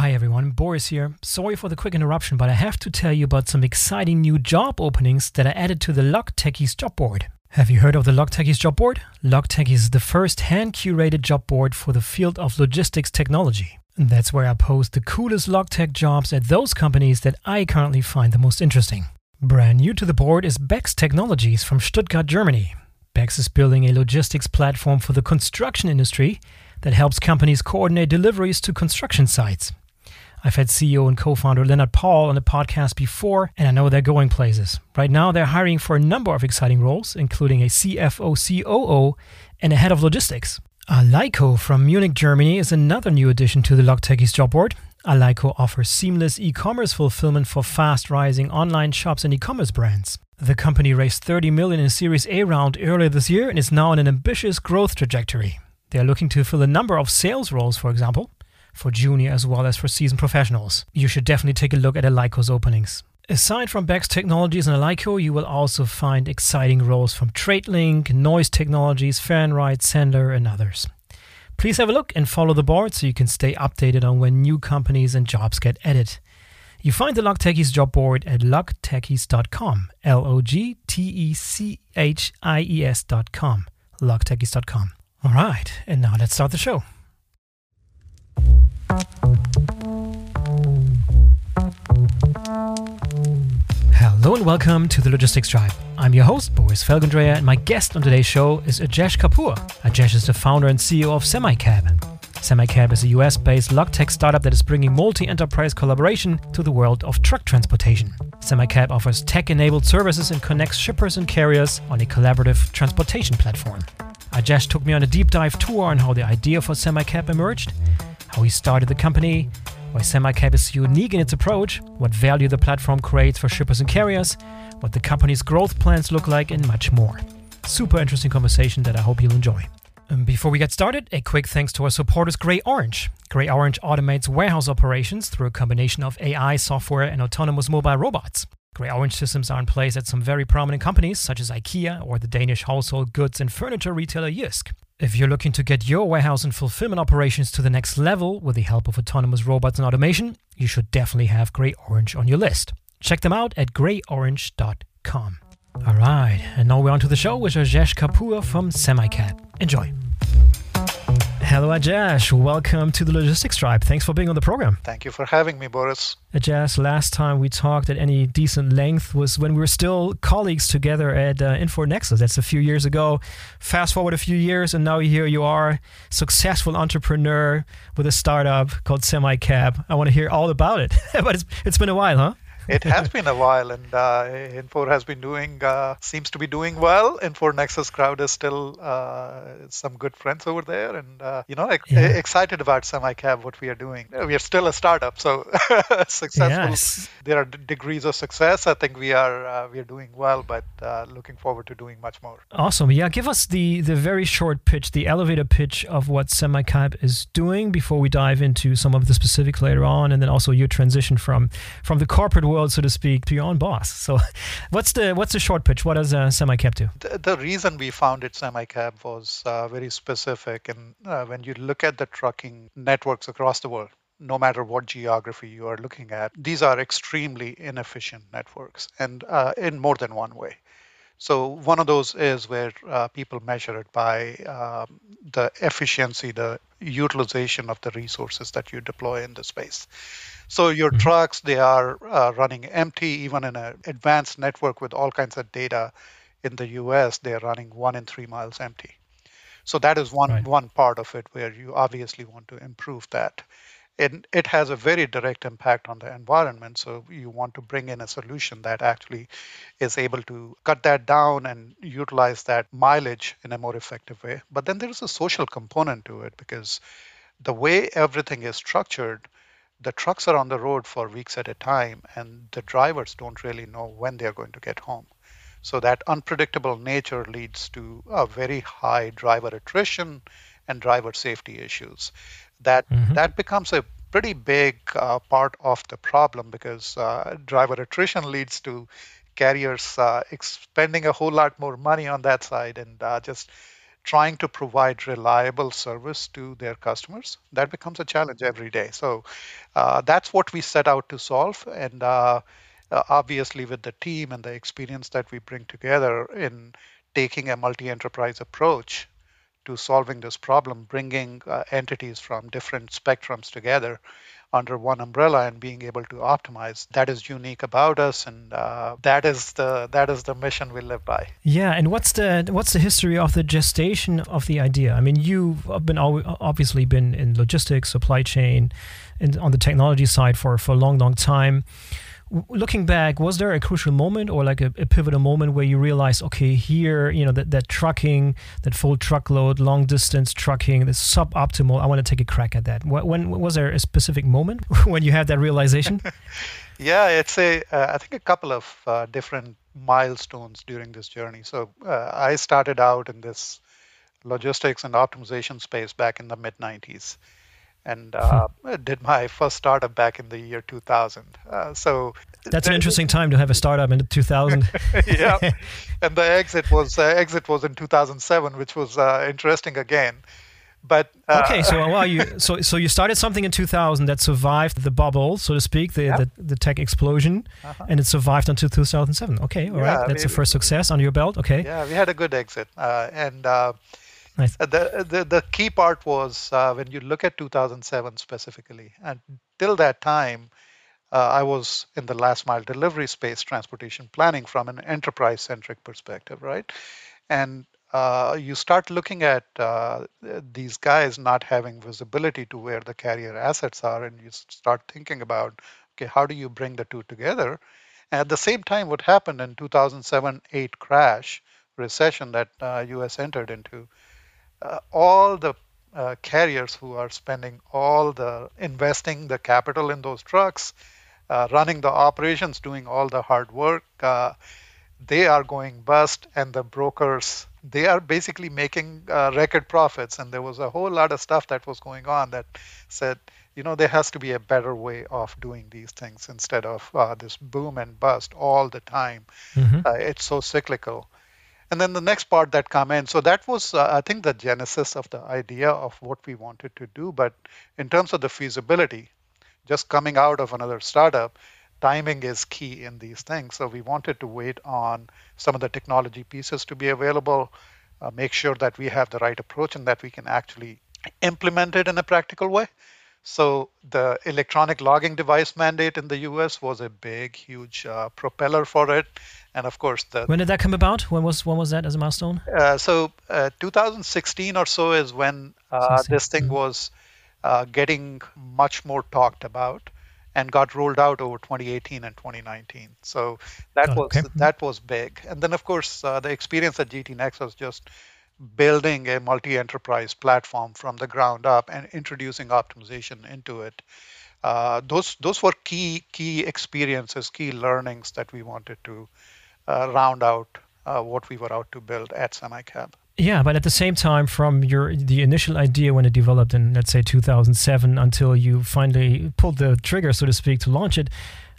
Hi everyone, Boris here. Sorry for the quick interruption, but I have to tell you about some exciting new job openings that I added to the Logtechies job board. Have you heard of the Logtechies job board? Logtechies is the first hand curated job board for the field of logistics technology. That's where I post the coolest log tech jobs at those companies that I currently find the most interesting. Brand new to the board is Bex Technologies from Stuttgart, Germany. Bex is building a logistics platform for the construction industry that helps companies coordinate deliveries to construction sites. I've had CEO and co founder Leonard Paul on the podcast before, and I know they're going places. Right now, they're hiring for a number of exciting roles, including a CFO, COO, and a head of logistics. Alaiko from Munich, Germany is another new addition to the Logtechies job board. Alaiko offers seamless e commerce fulfillment for fast rising online shops and e commerce brands. The company raised 30 million in a Series A round earlier this year and is now on an ambitious growth trajectory. They are looking to fill a number of sales roles, for example, for junior as well as for seasoned professionals. You should definitely take a look at Alaiko's openings. Aside from Bex Technologies and Aleiko, you will also find exciting roles from TradeLink, Noise Technologies, Fernride, Sennder, and others. Please have a look and follow the board so you can stay updated on when new companies and jobs get added. You find the Logtechies job board at logtechies.com, L O G T E C H I E S.com, logtechies.com. All right, and now let's start the show. Hello and welcome to the Logistics Tribe. I'm your host, Boris Felgendreher, and my guest on today's show is Ajesh Kapoor. Ajesh is the founder and CEO of SemiCab. SemiCab is a US based log tech startup that is bringing multi enterprise collaboration to the world of truck transportation. SemiCab offers tech enabled services and connects shippers and carriers on a collaborative transportation platform. Ajesh took me on a deep dive tour on how the idea for SemiCab emerged, how he started the company, why SemiCab is unique in its approach, what value the platform creates for shippers and carriers, what the company's growth plans look like, and much more. Super interesting conversation that I hope you'll enjoy. And before we get started, a quick thanks to our supporters GreyOrange. Grey Orange automates warehouse operations through a combination of AI software and autonomous mobile robots. GreyOrange systems are in place at some very prominent companies such as IKEA or the Danish household goods and furniture retailer Jysk. If you're looking to get your warehouse and fulfillment operations to the next level with the help of autonomous robots and automation, you should definitely have Grey Orange on your list. Check them out at greyorange.com. All right, and now we're on to the show with Ajesh Kapoor from SemiCab. Enjoy. Hello, Ajesh. Welcome to the Logistics Tribe. Thanks for being on the program. Thank you for having me, Boris. Ajesh, last time we talked at any decent length was when we were still colleagues together at uh, Nexus. That's a few years ago. Fast forward a few years, and now here you are, successful entrepreneur with a startup called SemiCab. I want to hear all about it. but it's, it's been a while, huh? It has been a while, and uh, Infor has been doing, uh, seems to be doing well. Infor Nexus Crowd is still uh, some good friends over there, and uh, you know, ex- yeah. excited about SemiCab, what we are doing. We are still a startup, so successful. Yes. There are d- degrees of success. I think we are uh, we are doing well, but uh, looking forward to doing much more. Awesome. Yeah, give us the the very short pitch, the elevator pitch of what SemiCab is doing before we dive into some of the specifics later on, and then also your transition from from the corporate world world, so to speak, to your own boss. So, what's the what's the short pitch? What does uh, SemiCab do? The, the reason we founded SemiCab was uh, very specific, and uh, when you look at the trucking networks across the world, no matter what geography you are looking at, these are extremely inefficient networks, and uh, in more than one way. So one of those is where uh, people measure it by um, the efficiency, the utilization of the resources that you deploy in the space. So your mm-hmm. trucks, they are uh, running empty, even in an advanced network with all kinds of data. In the U.S., they are running one in three miles empty. So that is one right. one part of it where you obviously want to improve that. It has a very direct impact on the environment. So you want to bring in a solution that actually is able to cut that down and utilize that mileage in a more effective way. But then there is a social component to it because the way everything is structured, the trucks are on the road for weeks at a time, and the drivers don't really know when they're going to get home. So that unpredictable nature leads to a very high driver attrition and driver safety issues. That mm-hmm. that becomes a pretty big uh, part of the problem because uh, driver attrition leads to carriers uh, expending a whole lot more money on that side and uh, just trying to provide reliable service to their customers, that becomes a challenge every day. So uh, that's what we set out to solve. And uh, obviously, with the team and the experience that we bring together in taking a multi enterprise approach to solving this problem, bringing uh, entities from different spectrums together under one umbrella and being able to optimize that is unique about us and uh, that is the that is the mission we live by. Yeah and what's the what's the history of the gestation of the idea? I mean you've been obviously been in logistics supply chain and on the technology side for for a long long time looking back, was there a crucial moment or like a, a, pivotal moment where you realized, okay, here, you know, that, that trucking, that full truckload, long distance trucking, this suboptimal, I want to take a crack at that. When, was there a specific moment when you had that realization? yeah, it's a, uh, I think a couple of uh, different milestones during this journey. So uh, I started out in this logistics and optimization space back in the mid 90s and uh, did my first startup back in the year 2000. Uh, so that's an interesting time to have a startup in 2000. yeah, and the exit was uh, exit was in 2007, which was uh, interesting again. But uh, okay, so well, you so so you started something in 2000 that survived the bubble, so to speak, the the, the, tech explosion, uh-huh. and it survived until 2007. Okay, all yeah, right, that's the first success under your belt. Okay. Yeah, we had a good exit, and Nice. Uh, the, the, the key part was uh, when you look at 2007 specifically, and till that time, uh, I was in the last mile delivery space, transportation planning from an enterprise centric perspective, right? And uh, you start looking at uh, these guys not having visibility to where the carrier assets are, and you start thinking about, okay, how do you bring the two together? And at the same time, what happened in 2007-8 crash recession that uh, U.S. entered into, uh, all the uh, carriers who are spending all the investing the capital in those trucks, uh, running the operations, doing all the hard work, uh, they are going bust, and the brokers they are basically making uh, record profits. And there was a whole lot of stuff that was going on that said, you know, there has to be a better way of doing these things instead of uh, this boom and bust all the time. Mm-hmm. it's so cyclical and then the next part that come in. So that was uh, i think the genesis of the idea of what we wanted to do. But in terms of the feasibility just coming out of another startup timing is key in these things. So we wanted to wait on some of the technology pieces to be available uh, make sure that we have the right approach and that we can actually implement it in a practical way so the electronic logging device mandate in the US was a big, huge uh, propeller for it. And of course, the when did that come about? When was when was that as a milestone? Uh, so uh, 2016 or so is when uh, this thing mm-hmm. was uh, getting much more talked about and got rolled out over 2018 and 2019. So that oh, was okay. that was big. And then of course uh, the experience at GT Nexus was just building a multi-enterprise platform from the ground up and introducing optimization into it. Uh, those those were key key experiences, key learnings that we wanted to uh, round out uh, what we were out to build at SemiCab. Yeah, but at the same time, from your the initial idea when it developed in let's say 2007 until you finally pulled the trigger, so to speak, to launch it,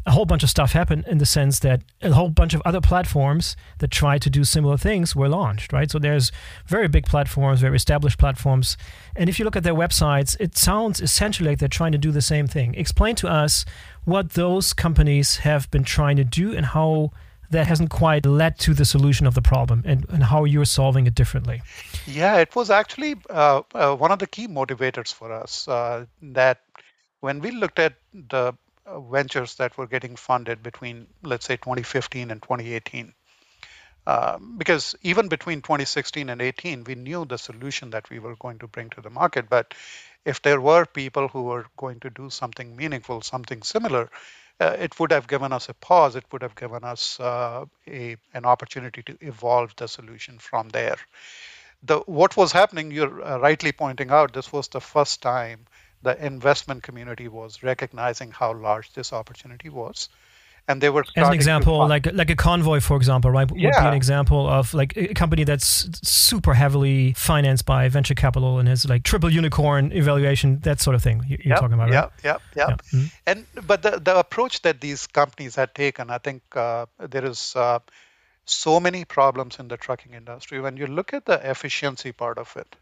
a whole bunch of stuff happened in the sense that a whole bunch of other platforms that try to do similar things were launched, right? So there's very big platforms, very established platforms. And if you look at their websites, it sounds essentially like they're trying to do the same thing. Explain to us what those companies have been trying to do and how that hasn't quite led to the solution of the problem and, and how you're solving it differently. Yeah, it was actually uh, uh, one of the key motivators for us uh, that when we looked at the ventures that were getting funded between, let's say, 2015 and 2018. Uh, because even between 2016 and 18, we knew the solution that we were going to bring to the market. But if there were people who were going to do something meaningful, something similar, uh, it would have given us a pause. It would have given us uh, a, an opportunity to evolve the solution from there. The, what was happening, you're uh, rightly pointing out, this was the first time the investment community was recognizing how large this opportunity was. And they were as an example like like a convoy for example right would yeah. be an example of like a company that's super heavily financed by venture capital and has like triple unicorn evaluation that sort of thing you're yep, talking about right? Yeah yeah. Yeah and but the, the approach that these companies had taken i think uh, there is uh, so many problems in the trucking industry. When you look at the efficiency part of it,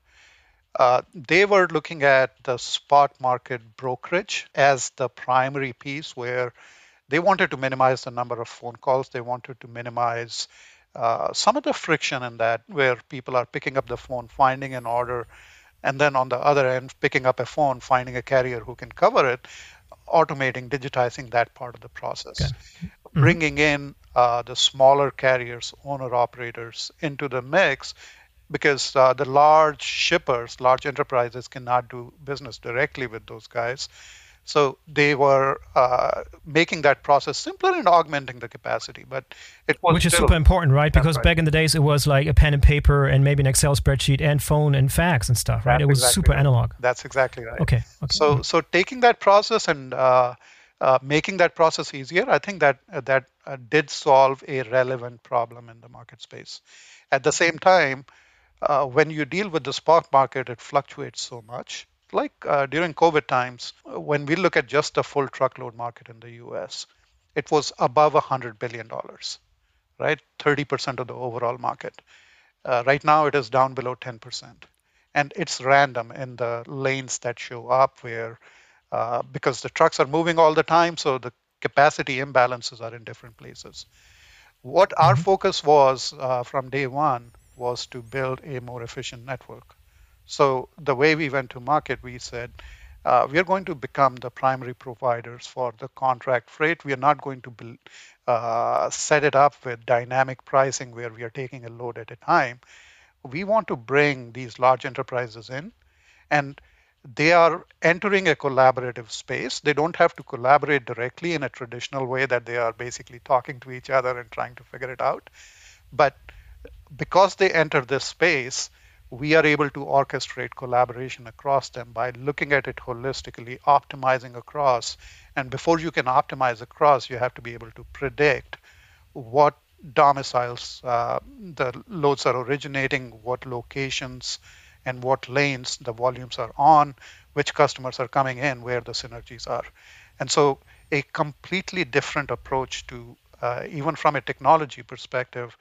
uh, they were looking at the spot market brokerage as the primary piece where they wanted to minimize the number of phone calls. They wanted to minimize uh, some of the friction in that, where people are picking up the phone, finding an order, and then on the other end, picking up a phone, finding a carrier who can cover it, automating, digitizing that part of the process. Okay. Mm-hmm. Bringing in uh, the smaller carriers, owner operators into the mix because uh, the large shippers, large enterprises cannot do business directly with those guys. So they were uh, making that process simpler and augmenting the capacity, but it was which is super important, right? Because right. back in the days it was like a pen and paper and maybe an Excel spreadsheet and phone and fax and stuff, right? That's it was exactly super right. analog. That's exactly right. Okay. okay. So mm-hmm. so taking that process and uh, uh, making that process easier, I think that uh, that uh, did solve a relevant problem in the market space. At the same time, uh, when you deal with the spot market, it fluctuates so much. Like uh, during COVID times, uh, when we look at just the full truckload market in the US, it was above $100 billion, right? 30% of the overall market. Uh, right now, it is down below 10%. And it's random in the lanes that show up where, uh, because the trucks are moving all the time, so the capacity imbalances are in different places. What our mm-hmm. focus was uh, from day one was to build a more efficient network. So the way we went to market, we said, uh, we are going to become the primary providers for the contract freight. We are not going to build, uh, set it up with dynamic pricing where we are taking a load at a time. We want to bring these large enterprises in, and they are entering a collaborative space. They don't have to collaborate directly in a traditional way that they are basically talking to each other and trying to figure it out. But because they enter this space, we are able to orchestrate collaboration across them by looking at it holistically, optimizing across. And before you can optimize across, you have to be able to predict what domiciles uh, the loads are originating, what locations and what lanes the volumes are on, which customers are coming in, where the synergies are. And so, a completely different approach to, uh, even from a technology perspective,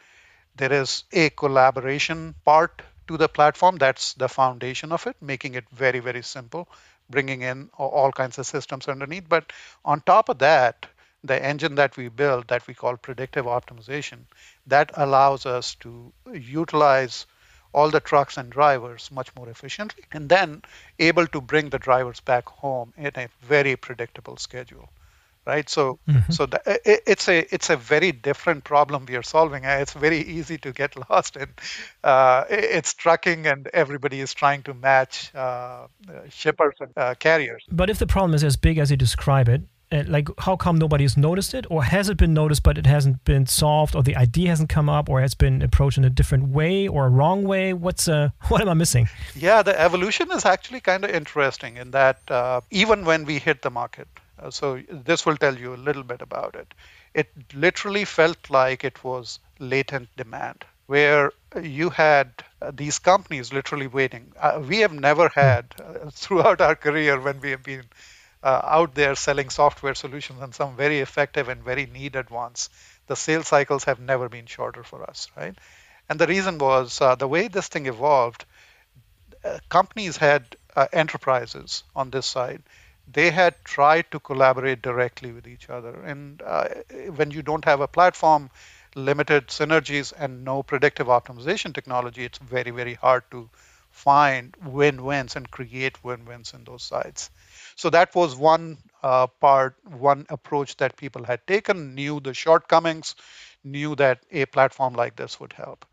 there is a collaboration part to the platform. That's the foundation of it, making it very, very simple, bringing in all kinds of systems underneath. But on top of that, the engine that we build that we call predictive optimization, that allows us to utilize all the trucks and drivers much more efficiently and then able to bring the drivers back home in a very predictable schedule right? So, mm-hmm. so the, it, it's a it's a very different problem we are solving. It's very easy to get lost in. Uh, it's trucking, and everybody is trying to match uh, shippers and uh, carriers. But if the problem is as big as you describe it, uh, like how come nobody's noticed it or has it been noticed but it hasn't been solved or the idea hasn't come up or has been approached in a different way or a wrong way what's uh what am i missing yeah the evolution is actually kind of interesting in that uh, even when we hit the market uh, so this will tell you a little bit about it. It literally felt like it was latent demand, where you had uh, these companies literally waiting. Uh, we have never had uh, throughout our career when we have been uh, out there selling software solutions and some very effective and very needed ones. The sales cycles have never been shorter for us, right? And the reason was uh, the way this thing evolved. companies had enterprises on this side they had tried to collaborate directly with each other. And uh, when you don't have a platform, limited synergies, and no predictive optimization technology, it's very, very hard to find win wins and create win wins in those sites. So that was one uh, part, one approach that people had taken, knew the shortcomings, knew that a platform like this would help.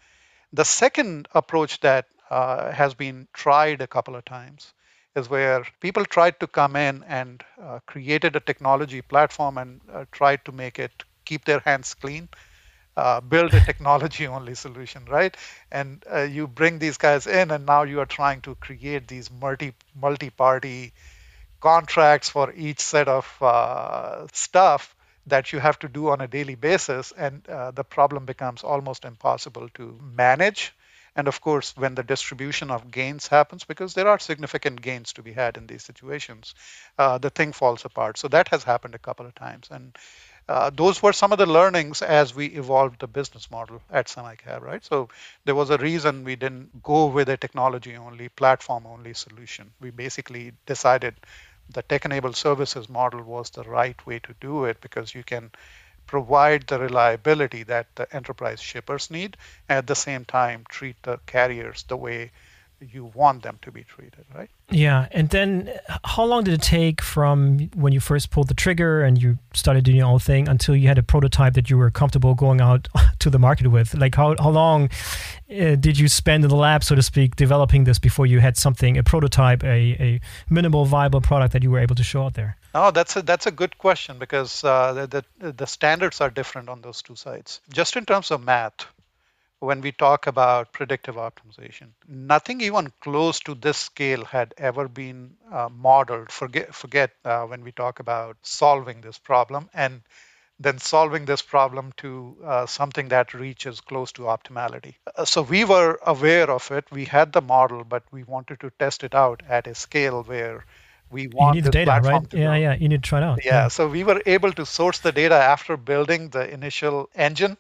The second approach that uh, has been tried a couple of times is where people tried to come in and uh, created a technology platform and uh, tried to make it keep their hands clean uh, build a technology only solution right? And uh, you bring these guys in and now you are trying to create these multi multi party contracts for each set of uh, stuff that you have to do on a daily basis. And uh, the problem becomes almost impossible to manage and of course, when the distribution of gains happens, because there are significant gains to be had in these situations, uh, the thing falls apart. So that has happened a couple of times. And uh, those were some of the learnings as we evolved the business model at SemiCab, right? So there was a reason we didn't go with a technology only, platform only solution. We basically decided the tech enabled services model was the right way to do it because you can provide the reliability that the enterprise shippers need at the same time treat the carriers the way you want them to be treated, right? Yeah. And then how long did it take from when you first pulled the trigger and you started doing your own thing until you had a prototype that you were comfortable going out to the market with? Like, how, how long uh, did you spend in the lab, so to speak, developing this before you had something, a prototype, a, a minimal viable product that you were able to show out there? Oh, that's a, that's a good question because uh, the, the, the standards are different on those two sides. Just in terms of math, when we talk about predictive optimization. Nothing even close to this scale had ever been uh, modeled. Forget, forget uh, when we talk about solving this problem and then solving this problem to uh, something that reaches close to optimality. Uh, so we were aware of it. We had the model, but we wanted to test it out at a scale where we want you need the data, right? yeah, yeah. You need to try it out. Yeah, yeah. So we were able to source the data after building the initial engine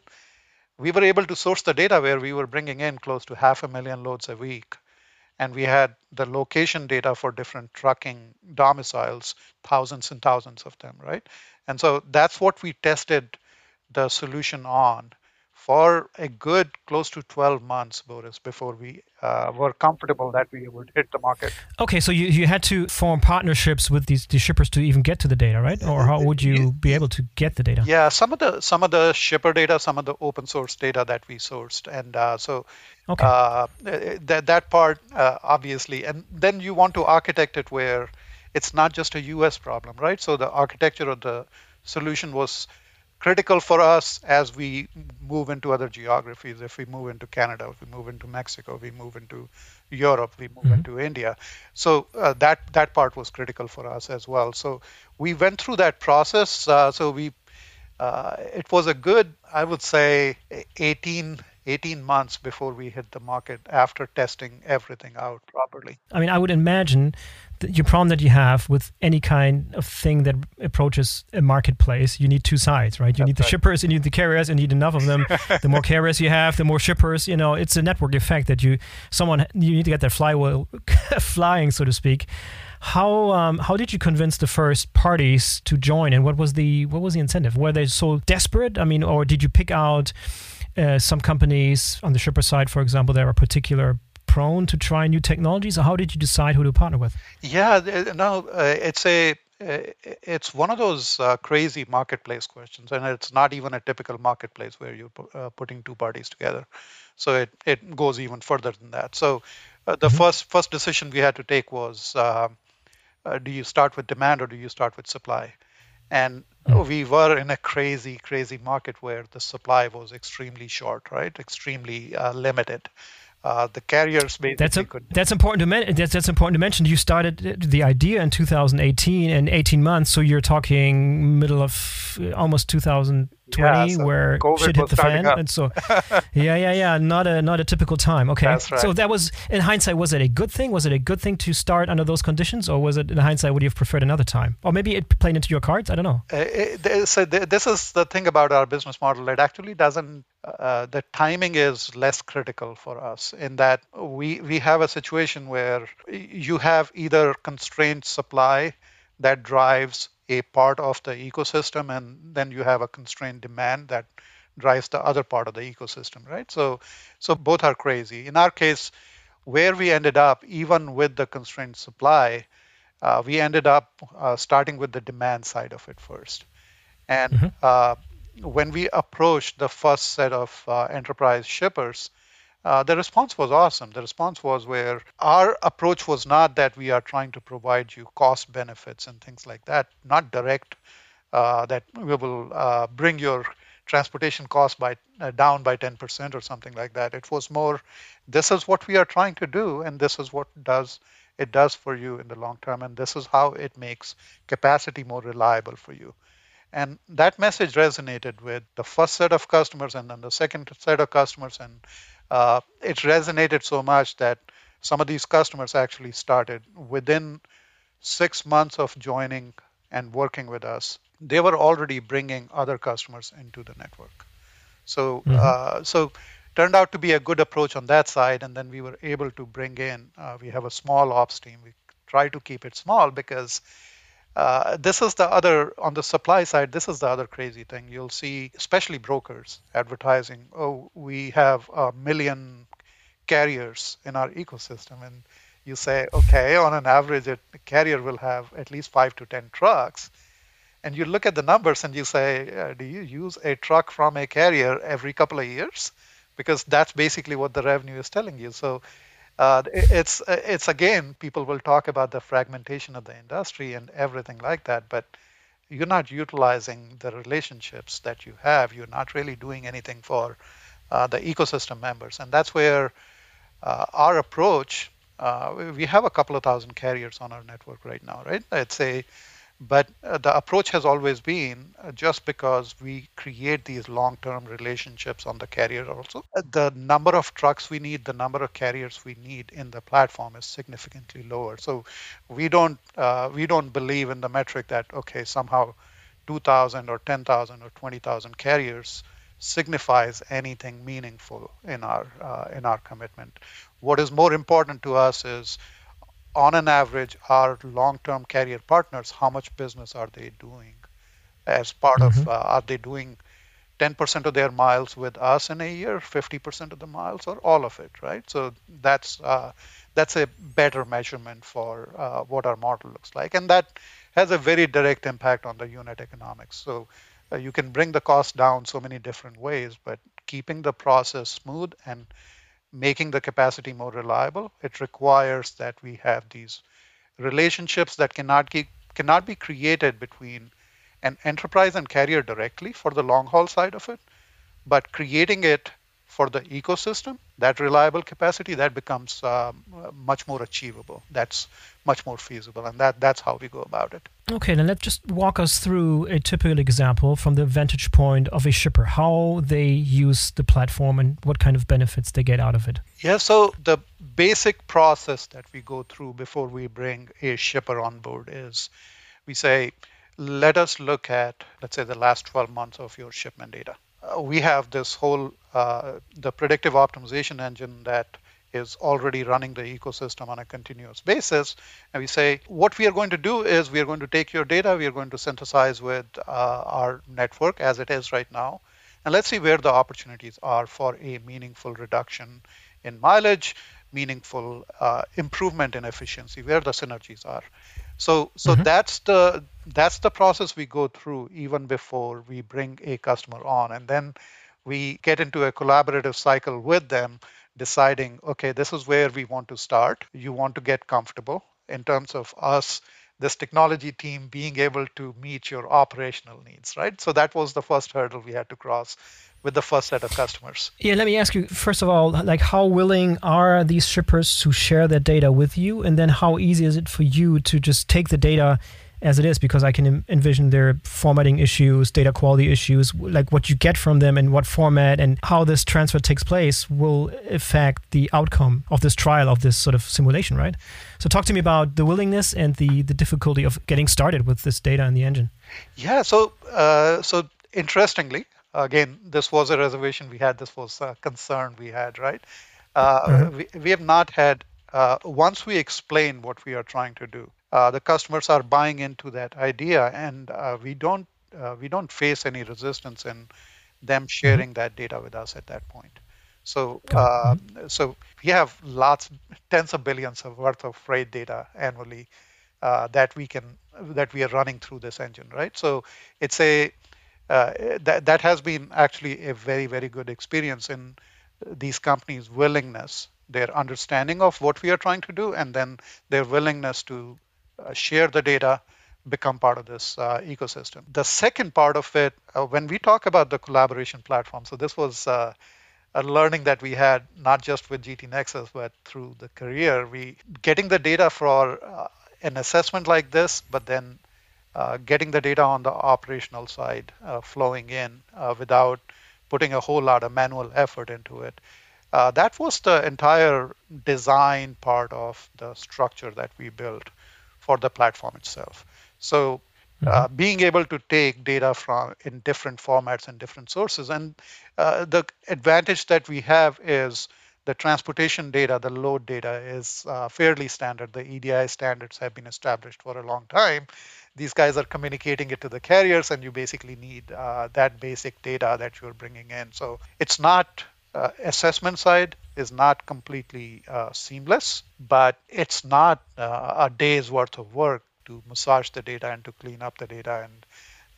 we were able to source the data where we were bringing in close to half a million loads a week. And we had the location data for different trucking domiciles, thousands and thousands of them, right? And so that's what we tested the solution on for a good close to 12 months, Boris, before we uh, were comfortable that we would hit the market. Okay, so you, you had to form partnerships with these, these shippers to even get to the data, right? Or how would you be able to get the data? Yeah, some of the some of the shipper data, some of the open source data that we sourced, and uh, so okay. uh, that that part uh, obviously, and then you want to architect it where it's not just a U.S. problem, right? So the architecture of the solution was critical for us as we move into other geographies. If we move into Canada, if we move into Mexico, we move into Europe, we move mm-hmm. into India. So uh, that that part was critical for us as well. So we went through that process. Uh, so we uh, it was a good, I would say, 18 18 months before we hit the market after testing everything out properly. I mean, I would imagine that your problem that you have with any kind of thing that approaches a marketplace, you need two sides, right? You That's need the right. shippers, you need the carriers, and you need enough of them. the more carriers you have, the more shippers. You know, it's a network effect that you someone you need to get that flywheel flying, so to speak. How um, how did you convince the first parties to join, and what was the what was the incentive? Were they so desperate? I mean, or did you pick out uh, some companies on the shipper side, for example, that are particular prone to try new technologies? How did you decide who to partner with? Yeah, no, uh, it's a uh, it's one of those uh, crazy marketplace questions, and it's not even a typical marketplace where you're uh, putting two parties together. So it, it goes even further than that. So uh, the mm-hmm. first first decision we had to take was: uh, do you start with demand or do you start with supply? And mm. we were in a crazy, crazy market where the supply was extremely short, right? Extremely uh, limited. Uh, the carriers basically that's, a, that's important to men- that's, that's important to mention. You started the idea in 2018 and 18 months, so you're talking middle of almost 2000 20 yeah, so where COVID shit hit the fan up. and so yeah yeah yeah not a not a typical time okay? Right. so that was in hindsight was it a good thing? Was it a good thing to start under those conditions or was it in hindsight would you have preferred another time? Or maybe it played into your cards? I don't know. Uh, it, so this is the thing about our business model. It actually doesn't uh, the timing is less critical for us in that we we have a situation where you have either constrained supply that drives a part of the ecosystem and then you have a constrained demand that drives the other part of the ecosystem right? So so both are crazy. In our case where we ended up even with the constrained supply uh, we ended up uh, starting with the demand side of it first. And mm-hmm. uh, when we approached the first set of uh, enterprise shippers uh, the response was awesome. The response was where our approach was not that we are trying to provide you cost benefits and things like that, not direct, uh, that we will uh, bring your transportation cost by uh, down by 10% or something like that. It was more, this is what we are trying to do, and this is what does it does for you in the long term, and this is how it makes capacity more reliable for you. And that message resonated with the first set of customers and then the second set of customers and uh, it resonated so much that some of these customers actually started within six months of joining and working with us, they were already bringing other customers into the network. So, mm-hmm. uh, so turned out to be a good approach on that side. And then we were able to bring in. Uh, we have a small ops team. We try to keep it small because uh, this is the other on the supply side. This is the other crazy thing. You'll see, especially brokers advertising. Oh, we have a million carriers in our ecosystem, and you say, okay, on an average, a carrier will have at least five to ten trucks. And you look at the numbers and you say, do you use a truck from a carrier every couple of years? Because that's basically what the revenue is telling you. So uh, it's it's again, people will talk about the fragmentation of the industry and everything like that, but you're not utilizing the relationships that you have. You're not really doing anything for uh, the ecosystem members, and that's where uh, our approach. Uh, we have a couple of thousand carriers on our network right now, right? It's a but uh, the approach has always been uh, just because we create these long term relationships on the carrier also, uh, the number of trucks we need, the number of carriers we need in the platform is significantly lower. So we don't uh, we don't believe in the metric that okay somehow 2,000 or 10,000 or 20,000 carriers signifies anything meaningful in our uh, in our commitment. What is more important to us is on an average, our long-term carrier partners, how much business are they doing as part mm-hmm. of, uh, are they doing 10% of their miles with us in a year, 50% of the miles, or all of it, right? So that's uh, that's a better measurement for uh, what our model looks like, and that has a very direct impact on the unit economics. So uh, you can bring the cost down so many different ways, but keeping the process smooth and making the capacity more reliable, it requires that we have these relationships that cannot, cannot be created between an enterprise and carrier directly for the long haul side of it, but creating it for the ecosystem, that reliable capacity, that becomes um, much more achievable. That's much more feasible, and that that's how we go about it. Okay, then let's just walk us through a typical example from the vantage point of a shipper, how they use the platform and what kind of benefits they get out of it. Yeah, so the basic process that we go through before we bring a shipper on board is we say, let us look at, let's say, the last 12 months of your shipment data we have this whole uh, the predictive optimization engine that is already running the ecosystem on a continuous basis. And we say, what we are going to do is we are going to take your data, we are going to synthesize with uh, our network as it is right now, and let's see where the opportunities are for a meaningful reduction in mileage, meaningful uh, improvement in efficiency, where the synergies are. So, so mm-hmm. that's the that's the process we go through even before we bring a customer on, and then we get into a collaborative cycle with them, deciding, okay, this is where we want to start. You want to get comfortable in terms of us this technology team being able to meet your operational needs, right? So that was the first hurdle we had to cross with the first set of customers. Yeah, let me ask you first of all, like how willing are these shippers to share their data with you, and then how easy is it for you to just take the data as it is? Because I can envision their formatting issues, data quality issues, like what you get from them and what format and how this transfer takes place will affect the outcome of this trial of this sort of simulation, right? So talk to me about the willingness and the the difficulty of getting started with this data in the engine. Yeah, so uh, so interestingly, again, this was a reservation we had. This was a concern we had, right? Uh, mm-hmm. we, we have not had, uh, once we explain what we are trying to do, uh, the customers are buying into that idea, and uh, we don't uh, we don't face any resistance in them mm-hmm. sharing mm-hmm. that data with us at that point. So uh, mm-hmm. so we have lots, tens of billions of worth of freight data annually that we can that we are running through this engine, right? So it's a uh, that that has been actually a very very good experience in these companies' willingness, their understanding of what we are trying to do, and then their willingness to uh, share the data, become part of this uh, ecosystem. The second part of it, uh, when we talk about the collaboration platform, so this was uh, a learning that we had not just with GT Nexus but through the career. We getting the data for an assessment like this, but then uh, getting the data on the operational side uh, flowing in uh, without putting a whole lot of manual effort into it. Uh, that was the entire design part of the structure that we built for the platform itself. So Uh, being able to take data from in different formats and different sources, and uh, the advantage that we have is the transportation data, the load data is uh, fairly standard. The EDI standards have been established for a long time. These guys are communicating it to the carriers, and you basically need uh, that basic data that you're bringing in. So it's not uh, assessment side is not completely uh, seamless, but it's not uh, a day's worth of work to massage the data and to clean up the data and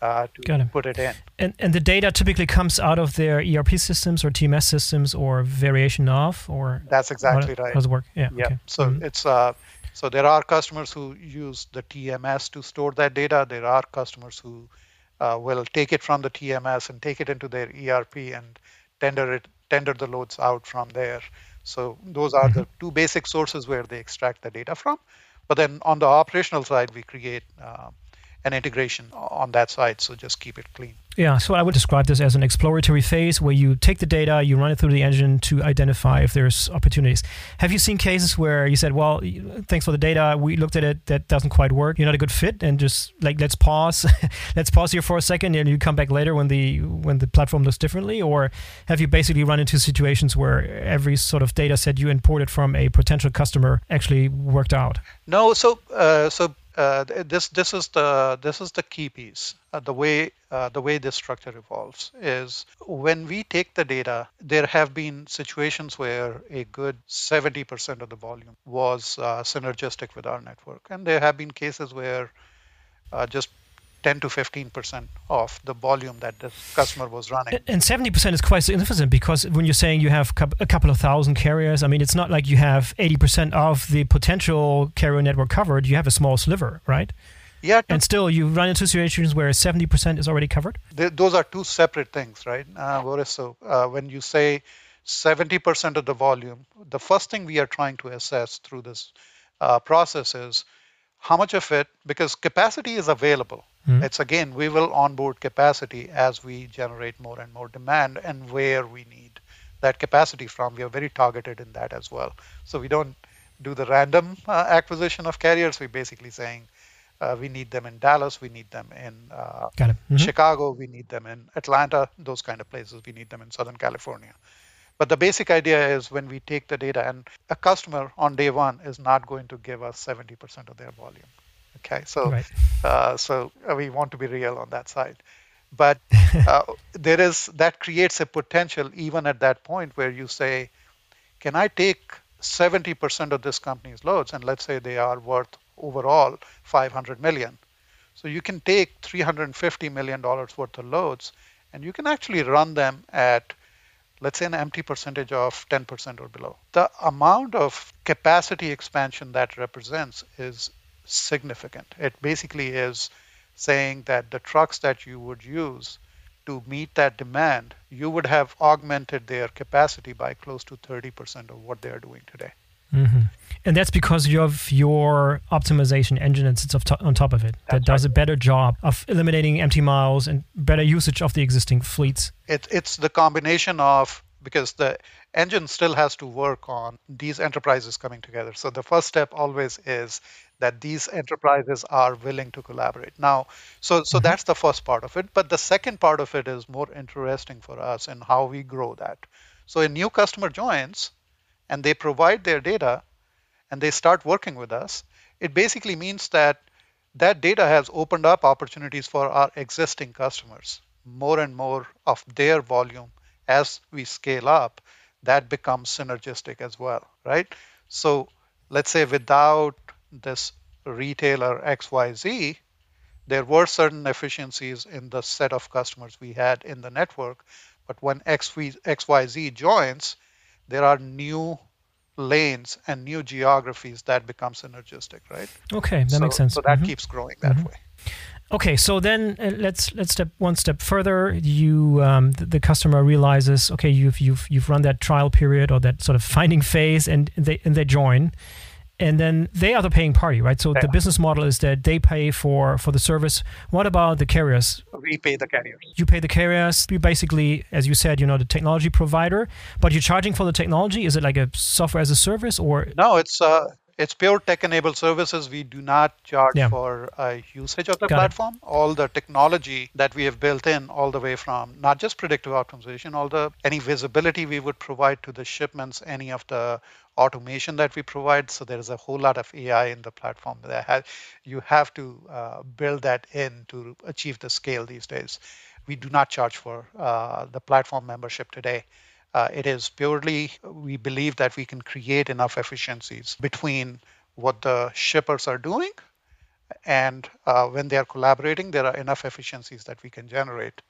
uh, to it. put it in. And, and the data typically comes out of their ERP systems or TMS systems or variation of, or that's exactly how, right. Does it work? Yeah. Yeah. Okay. So mm-hmm. it's uh, so there are customers who use the TMS to store that data. There are customers who uh, will take it from the TMS and take it into their ERP and tender it tender the loads out from there. So those are mm-hmm. the two basic sources where they extract the data from. But then on the operational side, we create uh, an integration on that side. So just keep it clean. Yeah, so I would describe this as an exploratory phase where you take the data, you run it through the engine to identify if there's opportunities. Have you seen cases where you said, "Well, thanks for the data, we looked at it, that doesn't quite work. You're not a good fit," and just like let's pause, let's pause here for a second, and you come back later when the when the platform looks differently, or have you basically run into situations where every sort of data set you imported from a potential customer actually worked out? No, so uh, so uh, this this is the this is the key piece. Uh, the way uh, the way this structure evolves is when we take the data, there have been situations where a good 70% of the volume was uh, synergistic with our network, and there have been cases where uh, just 10 to 15 percent of the volume that the customer was running. And 70 percent is quite significant because when you're saying you have a couple of thousand carriers, I mean, it's not like you have 80 percent of the potential carrier network covered. You have a small sliver, right? Yeah. And still, you run into situations where 70 percent is already covered. those are two separate things, right, uh, Boris? So uh, when you say 70 percent of the volume, the first thing we are trying to assess through this uh, process is how much of it, because capacity is available Mm-hmm. It's again, we will onboard capacity as we generate more and more demand and where we need that capacity from. We are very targeted in that as well. So we don't do the random uh, acquisition of carriers. We're basically saying uh, we need them in Dallas, we need them in uh, mm-hmm. Chicago, we need them in Atlanta, those kind of places. We need them in Southern California. But the basic idea is when we take the data, and a customer on day one is not going to give us 70% of their volume. Okay, so right. uh, so uh, we want to be real on that side, but uh, there is that creates a potential even at that point where you say, can I take 70% of this company's loads, and let's say they are worth overall 500 million. So you can take 350 million dollars worth of loads, and you can actually run them at let's say an empty percentage of 10% or below. The amount of capacity expansion that represents is significant. It basically is saying that the trucks that you would use to meet that demand, you would have augmented their capacity by close to 30% of what they're doing today. Mm-hmm. And that's because you have your optimization engine that sits on top of it that's that does right. a better job of eliminating empty miles and better usage of the existing fleets. It, it's the combination of because the engine still has to work on these enterprises coming together. So the first step always is that these enterprises are willing to collaborate. Now, so so mm-hmm. that's the first part of it. But the second part of it is more interesting for us in how we grow that. So a new customer joins and they provide their data and they start working with us. It basically means that that data has opened up opportunities for our existing customers. More and more of their volume as we scale up, that becomes synergistic as well, right? So let's say without this retailer XYZ, there were certain efficiencies in the set of customers we had in the network. But when XYZ joins, there are new lanes and new geographies that become synergistic, right? Okay, that so, makes sense. So that mm-hmm. keeps growing that mm-hmm. way. Okay, so then uh, let's let's step one step further. You um, the, the, customer realizes, okay, you've you've you've run that trial period or that sort of finding phase, and they and they join and then they are the paying party, right? So yeah. the business model is that they pay for for the service. What about the carriers? We pay the carriers. You pay the carriers. You basically, as you said, you know, the technology provider, but you're charging for the technology. Is it like a software as a service or? No, it's uh, it's pure tech-enabled services. We do not charge yeah. for a usage of the Got platform. It. All the technology that we have built in, all the way from not just predictive optimization, all the any visibility we would provide to the shipments, any of the automation that we provide. So there is a whole lot of AI in the platform that has, you have to uh, build that in to achieve the scale these days. We do not charge for uh, the platform membership today. Uh, it is purely, we believe that we can create enough efficiencies between what the shippers are doing and uh, when they are collaborating, there are enough efficiencies that we can generate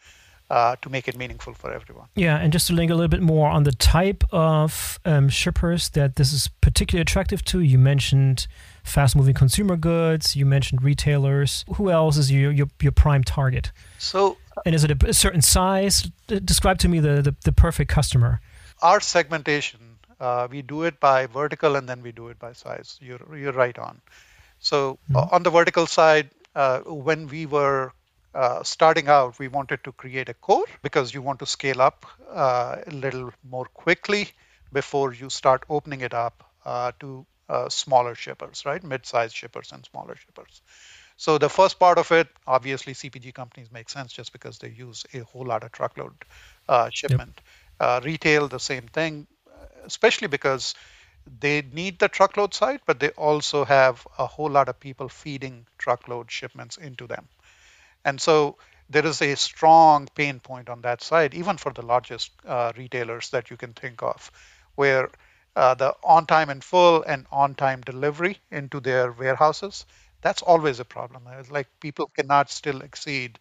uh, to make it meaningful for everyone. Yeah, and just to link a little bit more on the type of um, shippers that this is particularly attractive to, you mentioned fast moving consumer goods, you mentioned retailers. Who else is your, your, your prime target? So, and is it a, a certain size? Describe to me the, the, the perfect customer. Our segmentation, uh, we do it by vertical and then we do it by size. You're, you're right on. So, mm-hmm. on the vertical side, uh, when we were uh, starting out, we wanted to create a core because you want to scale up uh, a little more quickly before you start opening it up uh, to uh, smaller shippers, right? Mid-sized shippers and smaller shippers. So the first part of it, obviously, CPG companies make sense just because they use a whole lot of truckload uh, shipment. Yep. retail, the same thing, especially because they need the truckload side, but they also have a whole lot of people feeding truckload shipments into them. And so there is a strong pain point on that side, even for the largest uh, retailers that you can think of, where uh, the on time and full and on time delivery into their warehouses, that's always a problem. It's like people cannot still exceed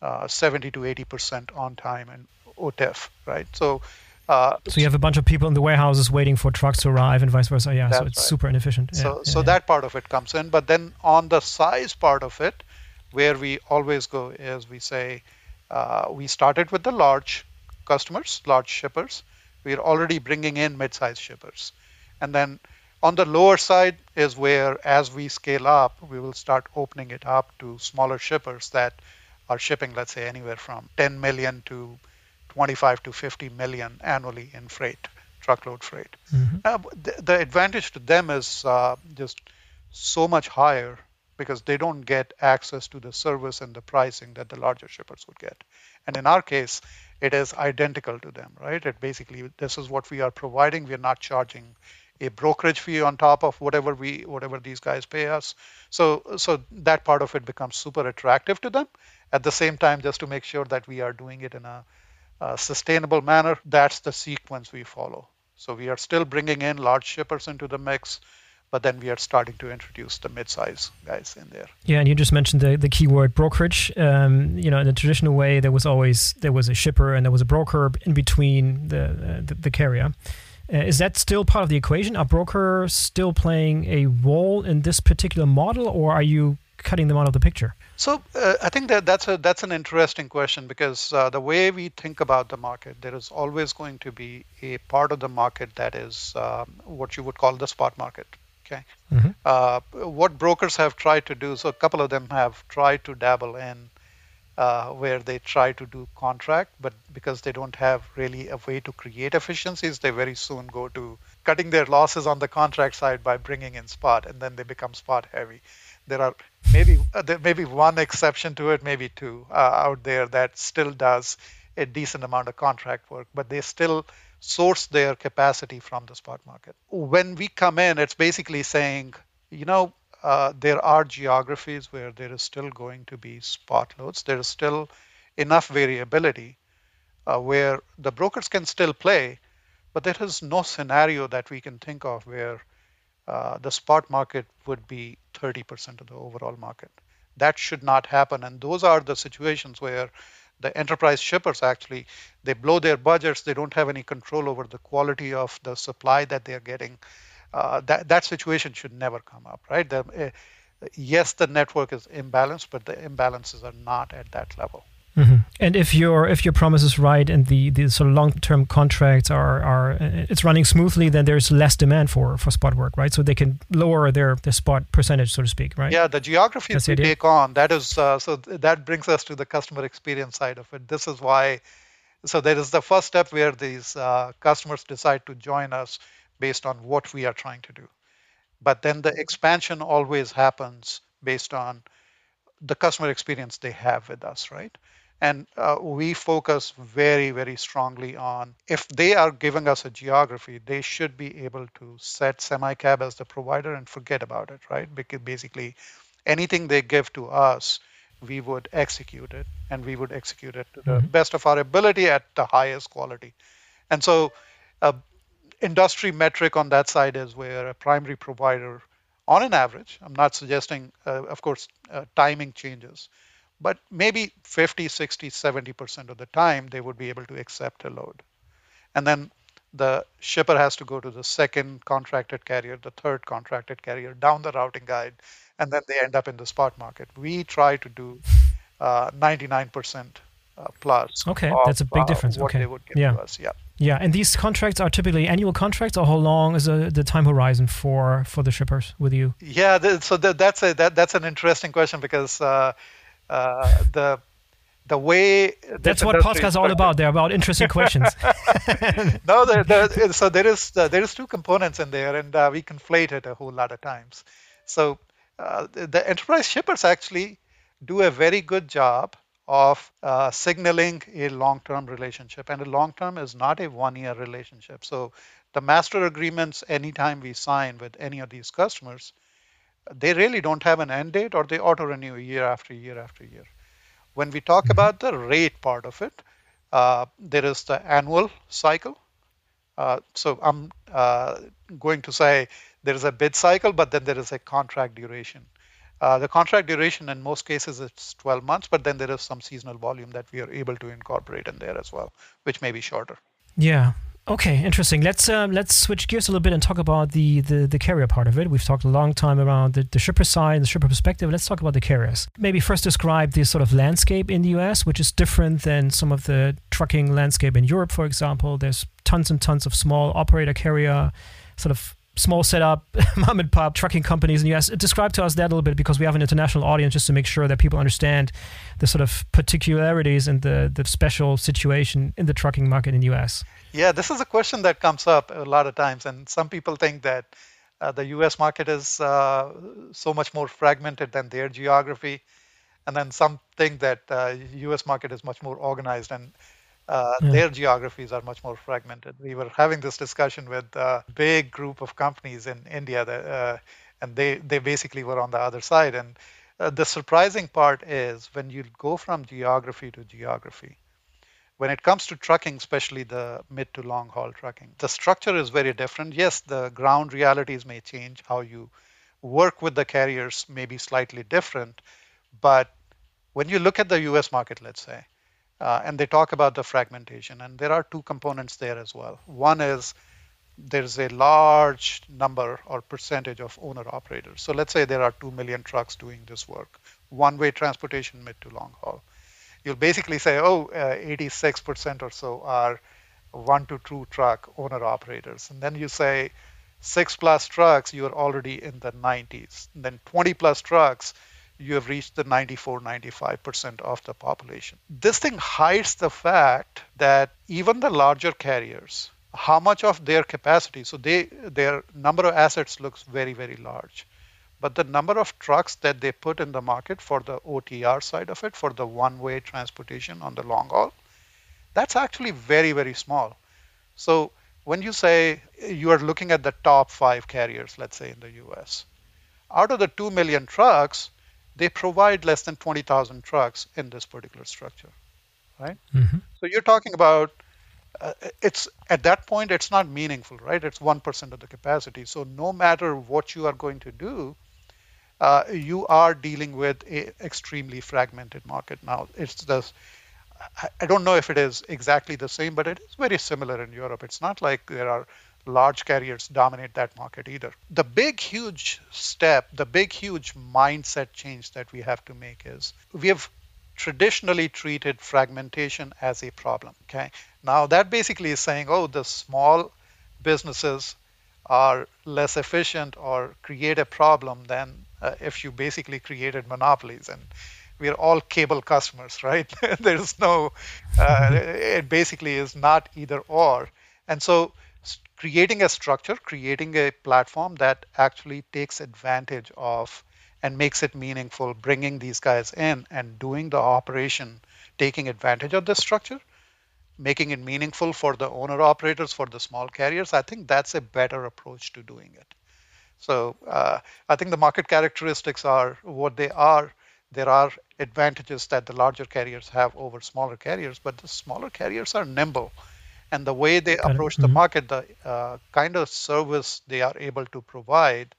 uh, 70 to 80% on time and OTIF, right? So, uh, so you have a bunch of people in the warehouses waiting for trucks to arrive and vice versa. Yeah, so it's right. super inefficient. So, yeah, so yeah. that part of it comes in, but then on the size part of it, where we always go is we say uh, we started with the large customers, large shippers. We're already bringing in mid-sized shippers. And then on the lower side is where, as we scale up, we will start opening it up to smaller shippers that are shipping, let's say, anywhere from 10 million to 25 to 50 million annually in freight, truckload freight. Mm-hmm. Uh, the, the, advantage to them is uh, just so much higher because they don't get access to the service and the pricing that the larger shippers would get. And in our case, it is identical to them, right? It basically this is what we are providing. We are not charging a brokerage fee on top of whatever we whatever these guys pay us. So so that part of it becomes super attractive to them. At the same time, just to make sure that we are doing it in a, a sustainable manner, that's the sequence we follow. So we are still bringing in large shippers into the mix but then we are starting to introduce the mid-size guys in there. Yeah, and you just mentioned the, the keyword brokerage. Um, you know, in the traditional way, there was always there was a shipper and there was a broker in between the uh, the, the, carrier. Uh, is that still part of the equation? Are brokers still playing a role in this particular model, or are you cutting them out of the picture? So uh, I think that that's a that's an interesting question because uh, the way we think about the market, there is always going to be a part of the market that is um, what you would call the spot market, Okay. Mm-hmm. Uh, what brokers have tried to do, so a couple of them have tried to dabble in uh, where they try to do contract, but because they don't have really a way to create efficiencies, they very soon go to cutting their losses on the contract side by bringing in spot, and then they become spot heavy. There are maybe uh, there may be one exception to it, maybe two uh, out there that still does a decent amount of contract work, but they still source their capacity from the spot market. When we come in, it's basically saying, you know, uh, there are geographies where there is still going to be spot loads. There is still enough variability uh, where the brokers can still play, but there is no scenario that we can think of where uh, the spot market would be 30% of the overall market. That should not happen. And those are the situations where the enterprise shippers actually they blow their budgets they don't have any control over the quality of the supply that they're getting uh, that that situation should never come up right the, uh, yes the network is imbalanced but the imbalances are not at that level Mm-hmm. And if your if your promise is right and the, the sort of long term contracts are are it's running smoothly, then there's less demand for for spot work, right? So they can lower their their spot percentage, so to speak, right? Yeah, the geography we take on that is uh, so that brings us to the customer experience side of it. This is why. So there is the first step where these uh, customers decide to join us based on what we are trying to do. But then the expansion always happens based on the customer experience they have with us, right? And uh, we focus very, very strongly on if they are giving us a geography, they should be able to set SemiCab as the provider and forget about it, right? Because basically anything they give to us, we would execute it and we would execute it to the mm-hmm. best of our ability at the highest quality. And so, a industry metric on that side is where a primary provider, on an average, I'm not suggesting, uh, of course, uh, timing changes, but maybe 50, 60, 70% of the time they would be able to accept a load. And then the shipper has to go to the second contracted carrier, the third contracted carrier, down the routing guide, and then they end up in the spot market. We try to do uh, 99% uh, plus. Okay, of, that's a big uh, difference. okay. yeah. Yeah. Yeah, and these contracts are typically annual contracts, or how long is a, the time horizon for for the shippers with you? Yeah, so that's a that, that's an interesting question because uh, uh, the the way that's what podcasts is all about. They're about interesting questions. no, the, the, so there is uh, there is two components in there, and uh, we conflate it a whole lot of times. So uh, the, the, enterprise shippers actually do a very good job of uh, signaling a long-term relationship, and a long-term is not a one-year relationship. So the master agreements, anytime we sign with any of these customers, they really don't have an end date or they auto renew year after year after year. When we talk mm-hmm. about the rate part of it, uh, there is the annual cycle. Uh, so I'm uh, going to say there is a bid cycle, but then there is a contract duration. Uh, the contract duration in most cases it's 12 months, but then there is some seasonal volume that we are able to incorporate in there as well, which may be shorter. Yeah, Okay, interesting. Let's uh, let's switch gears a little bit and talk about the, the, the carrier part of it. We've talked a long time around the, the shipper side, the shipper perspective. Let's talk about the carriers. Maybe first describe the sort of landscape in the US, which is different than some of the trucking landscape in Europe, for example. There's tons and tons of small operator carrier, sort of small setup, mom and pop trucking companies in the US. Describe to us that a little bit because we have an international audience just to make sure that people understand the sort of particularities and the, the special situation in the trucking market in the US. Yeah, this is a question that comes up a lot of times, and some people think that uh, the U.S. market is uh, so much more fragmented than their geography, and then some think that uh, U.S. market is much more organized and uh, yeah. their geographies are much more fragmented. We were having this discussion with a big group of companies in India, that, uh, and they they basically were on the other side. And uh, the surprising part is when you go from geography to geography when it comes to trucking, especially the mid to long haul trucking, the structure is very different. Yes, the ground realities may change. How you work with the carriers may be slightly different. But when you look at the US market, let's say, uh, and they talk about the fragmentation, and there are two components there as well. One is there's a large number or percentage of owner operators. So let's say there are 2 million trucks doing this work, one way transportation mid to long haul you'll basically say, oh, uh, 86% or so are one to two truck owner operators. And then you say six plus trucks, you're already in the 90s. And then 20 plus trucks, you have reached the 94, 95% of the population. This thing hides the fact that even the larger carriers, how much of their capacity, so they their number of assets looks very, very large but the number of trucks that they put in the market for the OTR side of it, for the one way transportation on the long haul, that's actually very, very small. So when you say you are looking at the top five carriers, let's say in the US, out of the 2 million trucks, they provide less than 20,000 trucks in this particular structure, right? Mm-hmm. So you're talking about uh, it's at that point it's not meaningful, right? It's one percent of the capacity. So no matter what you are going to do, uh, you are dealing with an extremely fragmented market now. It's the I don't know if it is exactly the same, but it is very similar in Europe. It's not like there are large carriers dominate that market either. The big, huge step, the big, huge mindset change that we have to make is we have traditionally treated fragmentation as a problem. Okay. Now that basically is saying, oh, the small businesses are less efficient or create a problem than uh, if you basically created monopolies and we are all cable customers right there's no uh, it basically is not either or and so creating a structure, creating a platform that actually takes advantage of and makes it meaningful, bringing these guys in and doing the operation, taking advantage of the structure, making it meaningful for the owner operators, for the small carriers. I think that's a better approach to doing it. So uh, I think the market characteristics are what they are. There are advantages that the larger carriers have over smaller carriers, but the smaller carriers are nimble. And the way they approach the mm-hmm. market, the uh, kind of service they are able to provide,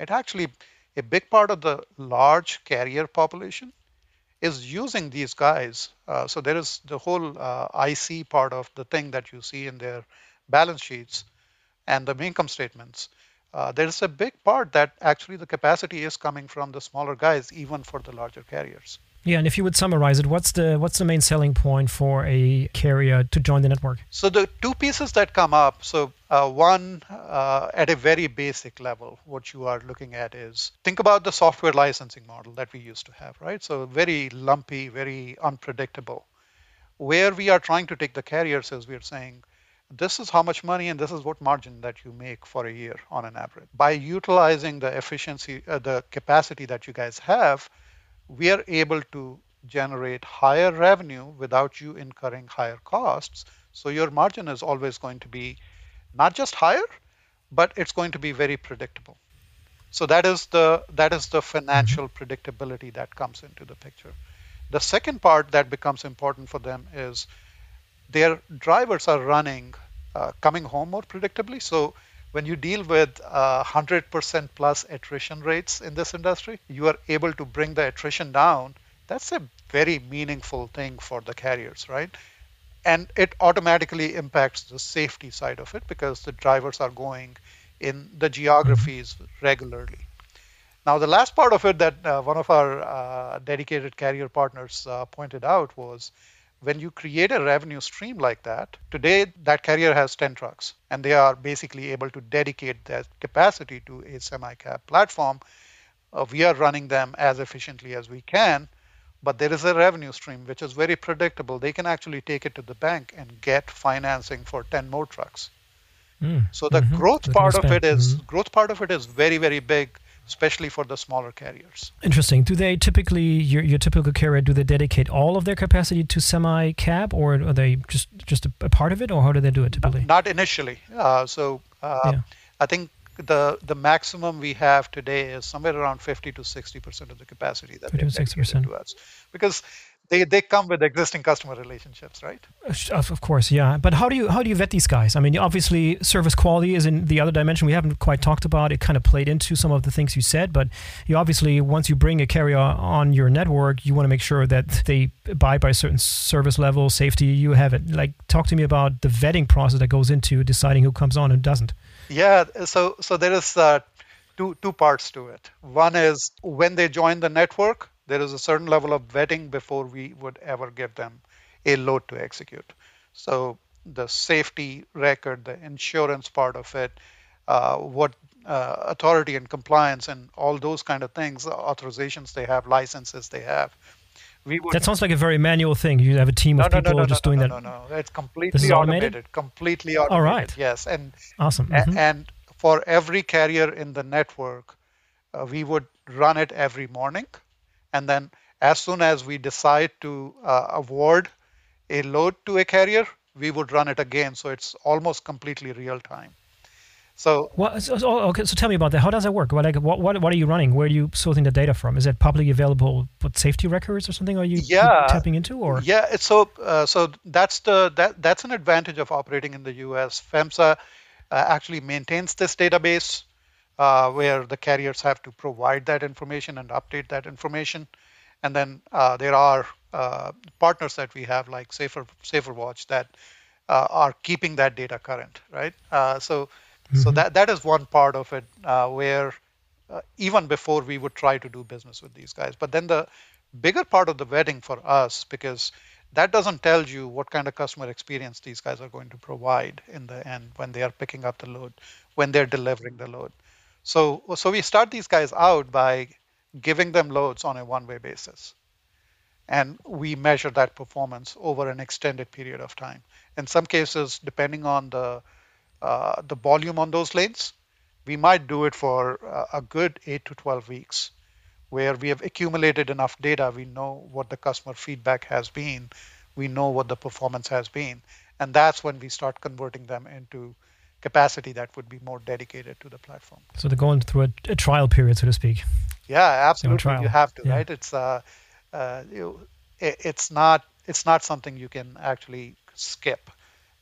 it actually, a big part of the large carrier population is using these guys. Uh, so there is the whole uh, IC part of the thing that you see in their balance sheets and the income statements uh, there is a big part that actually the capacity is coming from the smaller guys, even for the larger carriers. Yeah, and if you would summarize it, what's the what's the main selling point for a carrier to join the network? So the two pieces that come up. So uh, one, uh, at a very basic level, what you are looking at is think about the software licensing model that we used to have, right? So very lumpy, very unpredictable. Where we are trying to take the carriers is we're saying, this is how much money and this is what margin that you make for a year on an average. By utilizing the efficiency, uh, the capacity that you guys have, we are able to generate higher revenue without you incurring higher costs. So your margin is always going to be not just higher, but it's going to be very predictable. So that is the that is the financial mm-hmm. predictability that comes into the picture. The second part that becomes important for them is their drivers are running, uh, coming home more predictably. So when you deal with uh, 100% plus attrition rates in this industry, you are able to bring the attrition down. That's a very meaningful thing for the carriers, right? And it automatically impacts the safety side of it because the drivers are going in the geographies regularly. Now, the last part of it that uh, one of our uh, dedicated carrier partners uh, pointed out was when you create a revenue stream like that, today that carrier has 10 trucks and they are basically able to dedicate that capacity to a SemiCab platform. Uh, we are running them as efficiently as we can, but there is a revenue stream which is very predictable. They can actually take it to the bank and get financing for 10 more trucks. Mm. So the mm-hmm. growth part of it is, mm-hmm. growth part of it is very very big especially for the smaller carriers. Interesting. Do they typically, your, your typical carrier, do they dedicate all of their capacity to SemiCab or are they just, just a, part of it or how do they do it typically? Not initially. Uh, so uh, yeah. I think the the maximum we have today is somewhere around 50 to 60 percent of the capacity that they dedicated to us because they, they come with existing customer relationships, right? Of course, yeah. But how do you how do you vet these guys? I mean, obviously, service quality is in the other dimension we haven't quite talked about. It kind of played into some of the things you said, but you obviously once you bring a carrier on your network, you want to make sure that they abide by a certain service level, safety. You have it. Like, talk to me about the vetting process that goes into deciding who comes on and doesn't. Yeah. So so there is uh, two two parts to it. One is when they join the network there is a certain level of vetting before we would ever give them a load to execute. So the safety record, the insurance part of it, uh, what uh, authority and compliance and all those kind of things, authorizations they have, licenses they have. We would, that sounds like a very manual thing. You have a team of no, people no, no, just doing that. No, no, no, it's completely automated? automated? Completely automated. All right. Yes, and awesome. Mm-hmm. and for every carrier in the network, uh, we would run it every morning and then as soon as we decide to uh, award a load to a carrier, we would run it again. So it's almost completely real time. So, what, so, okay, so tell me about that. How does that work? What, like, what, what, what are you running? Where are you sourcing the data from? Is it publicly available what safety records or something? Are you, yeah, tapping into or? Yeah, so uh, so that's the that that's an advantage of operating in the U.S. FMCSA uh, actually maintains this database uh, where the carriers have to provide that information and update that information. And then uh, there are uh, partners that we have like Safer Safer Watch, that uh, are keeping that data current, right? Uh, so mm-hmm. so that that is one part of it uh, where even before we would try to do business with these guys. But then the bigger part of the vetting for us because that doesn't tell you what kind of customer experience these guys are going to provide in the end when they are picking up the load, when they're delivering the load. So, so we start these guys out by giving them loads on a one-way basis. And we measure that performance over an extended period of time. In some cases, depending on the uh, the volume on those lanes, we might do it for uh, a good eight to 12 weeks, where we have accumulated enough data. We know what the customer feedback has been, we know what the performance has been, and that's when we start converting them into capacity that would be more dedicated to the platform. So they're going through a, a trial period, so to speak. Yeah, absolutely. You have to, yeah. right? It's uh, uh, you, it, it's not it's not something you can actually skip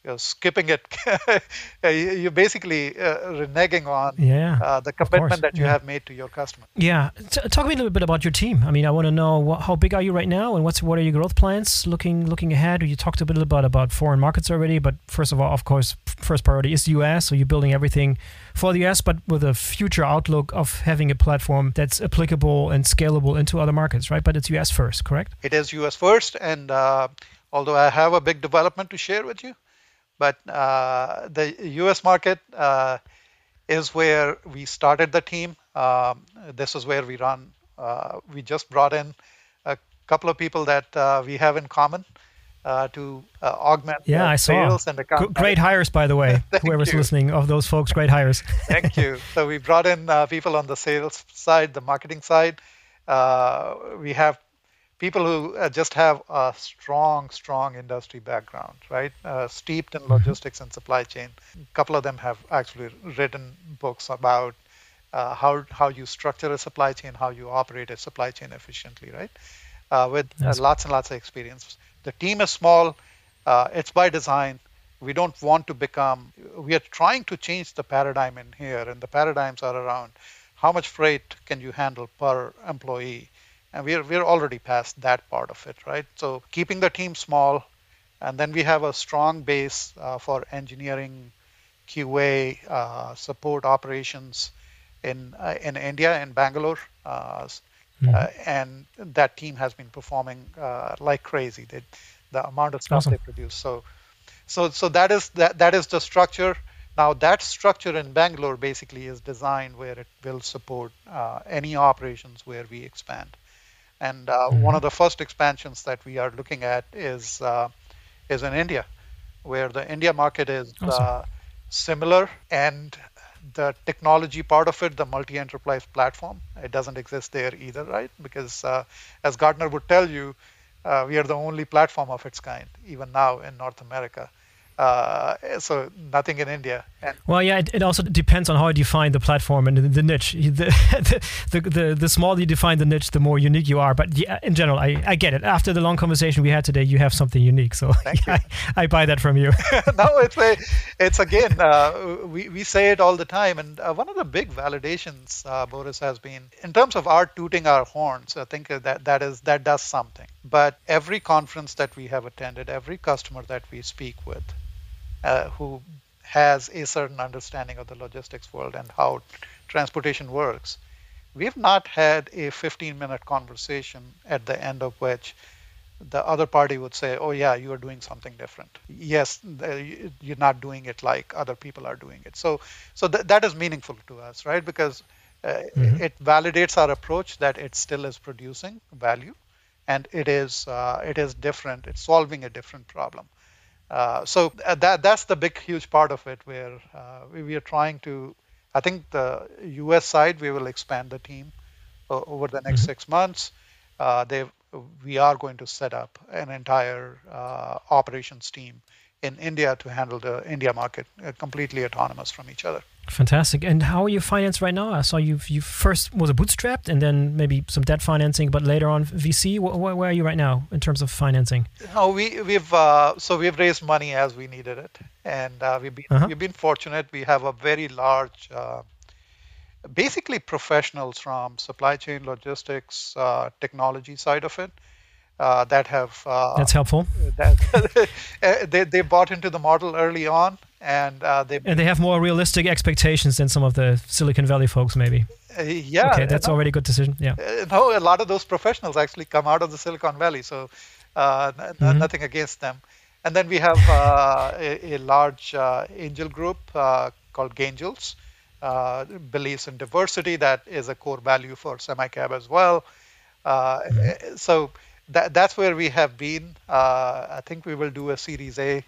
you're skipping it. you're basically uh, reneging on yeah, uh, the commitment that you yeah. have made to your customer. Yeah. T- talk me a little bit about your team. I mean, I want to know what, how big are you right now, and what's what are your growth plans looking looking ahead? You talked a little bit about about foreign markets already, but first of all, of course, first priority is the U.S. So you're building everything for the U.S., but with a future outlook of having a platform that's applicable and scalable into other markets, right? But it's U.S. first, correct? It is U.S. first, and uh, although I have a big development to share with you. But uh, the US market uh, is where we started the team. Um, this is where we run. Uh, we just brought in a couple of people that uh, we have in common. Uh, to uh, augment yeah, I saw. Great hires, by the way. Whoever's you. listening, of those folks, great hires. Thank you. So we brought in people on the sales side, the marketing side. we have people who uh, just have a strong, strong industry background, right? Uh, steeped in mm-hmm. logistics and supply chain. A couple of them have actually written books about uh, how how you structure a supply chain, how you operate a supply chain efficiently, right? Uh, with uh, lots and lots of experience. The team is small. Uh, it's by design. We don't want to become. We are trying to change the paradigm in here, and the paradigms are around how much freight can you handle per employee and we're we're already past that part of it, right? So keeping the team small, and then we have a strong base uh, for engineering, QA, uh, support operations in uh, in India in Bangalore, mm-hmm. and that team has been performing uh, like crazy. They, the amount of stuff awesome. they produce. So, so so that is that that is the structure. Now that structure in Bangalore basically is designed where it will support uh, any operations where we expand. And uh, mm-hmm. one of the first expansions that we are looking at is uh, is in India, where the India market is awesome. uh, similar and the technology part of it, the multi-enterprise platform, it doesn't exist there either, right? Because uh, as Gartner would tell you, uh, we are the only platform of its kind, even now in North America. Uh, so nothing in India. And well, yeah, it, it, also depends on how you define the platform and the, the niche. The, the, the, the, smaller you define the niche, the more unique you are. But yeah, in general, I, I get it. After the long conversation we had today, you have something unique. So yeah, I, I, buy that from you. no, it's a, it's again, uh, we, we say it all the time. And uh, one of the big validations, uh, Boris, has been in terms of our tooting our horns. I think that that is that does something. But every conference that we have attended, every customer that we speak with, uh, who has a certain understanding of the logistics world and how transportation works. We've not had a 15 minute conversation at the end of which the other party would say, Oh, yeah, you are doing something different. Yes, you're not doing it like other people are doing it. So, so th- that is meaningful to us, right? Because uh, mm-hmm. it validates our approach that it still is producing value and it is uh, it is different it's solving a different problem uh, so uh, that that's the big huge part of it where uh, we, we, are trying to i think the us side we will expand the team uh, over the next mm-hmm. six months uh, they we are going to set up an entire operations team in india to handle the india market completely autonomous from each other Fantastic. And how are you financed right now? I saw you you first was a bootstrapped and then maybe some debt financing, but later on VC. Where, where are you right now in terms of financing? Oh, we we've uh, so we've raised money as we needed it, and uh, we've been uh-huh. we've been fortunate. We have a very large, uh, basically professionals from supply chain, logistics, uh, technology side of it. Uh, that have uh, that's helpful. That, they they bought into the model early on, and uh, they and they have more realistic expectations than some of the Silicon Valley folks, maybe. Uh, yeah. Okay, that's already a good decision. Yeah. Uh, no, a lot of those professionals actually come out of the Silicon Valley, so uh, n- mm-hmm. nothing against them. And then we have uh, a, a, large uh, angel group called Gaingels, believes in diversity. That is a core value for SemiCab as well. Mm-hmm. So that, that's where we have been. I think we will do a Series A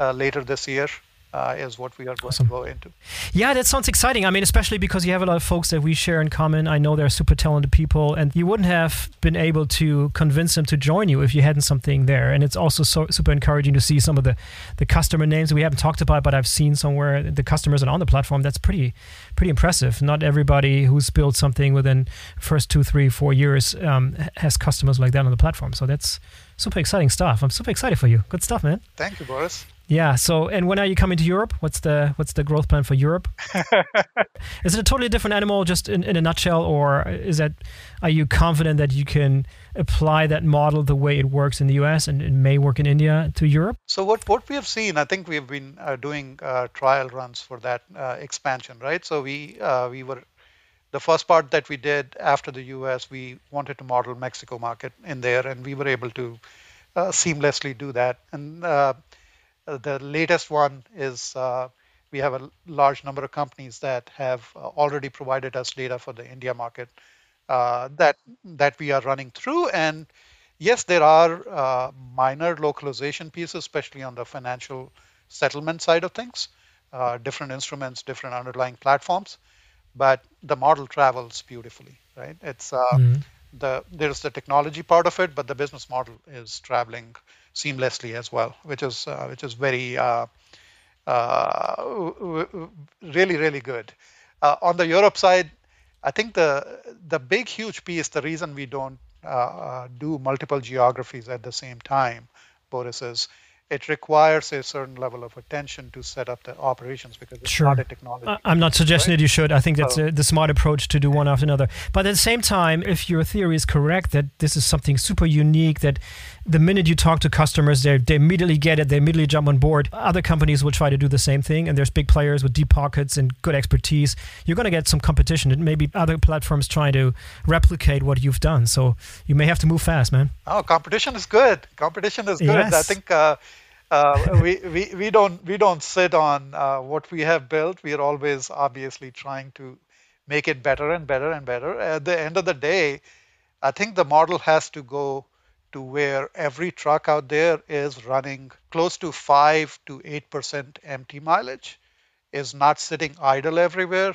later this year uh, is what we are going awesome. to go into. Yeah, that sounds exciting. I mean, especially because you have a lot of folks that we share in common. I know they're super talented people, and you wouldn't have been able to convince them to join you if you hadn't something there. And it's also so super encouraging to see some of the, the customer names we haven't talked about, but I've seen somewhere the customers are on the platform. That's pretty pretty impressive. Not everybody who's built something within first two, three, four years um, has customers like that on the platform. So that's super exciting stuff. I'm super excited for you. Good stuff, man. Thank you, Boris. Yeah. So, and when are you coming to Europe? What's the what's the growth plan for Europe? is it a totally different animal, just in, in a nutshell, or is that are you confident that you can apply that model the way it works in the U.S. and it may work in India to Europe? So, what what we have seen, I think we have been uh, doing uh, trial runs for that uh, expansion, right? So we uh, we were the first part that we did after the U.S. We wanted to model Mexico market in there, and we were able to uh, seamlessly do that, and uh, the latest one is uh, we have a large number of companies that have uh, already provided us data for the India market uh, that that we are running through. And yes, there are uh, minor localization pieces, especially on the financial settlement side of things, uh, different instruments, different underlying platforms, but the model travels beautifully, right? It's mm-hmm. the there's the technology part of it, but the business model is traveling seamlessly as well, which is uh, which is very uh, uh, really really good. Uh, on the Europe side, I think the the big huge piece, the reason we don't uh, do multiple geographies at the same time, Boris, is it requires a certain level of attention to set up the operations because it's sure. not a technology. I'm not suggesting right? that you should. I think that's so, a, the smart approach to do one after another. But at the same time, if your theory is correct that this is something super unique, that the minute you talk to customers, they they immediately get it, they immediately jump on board. Other companies will try to do the same thing, and there's big players with deep pockets and good expertise. You're going to get some competition, and maybe other platforms trying to replicate what you've done. So you may have to move fast, man. Oh, competition is good. Competition is good. Yes. I think. Uh, uh, we, we, we don't we don't sit on uh, what we have built. We are always obviously trying to make it better and better and better. At the end of the day, I think the model has to go to where every truck out there is running close to five to eight percent empty mileage, is not sitting idle everywhere.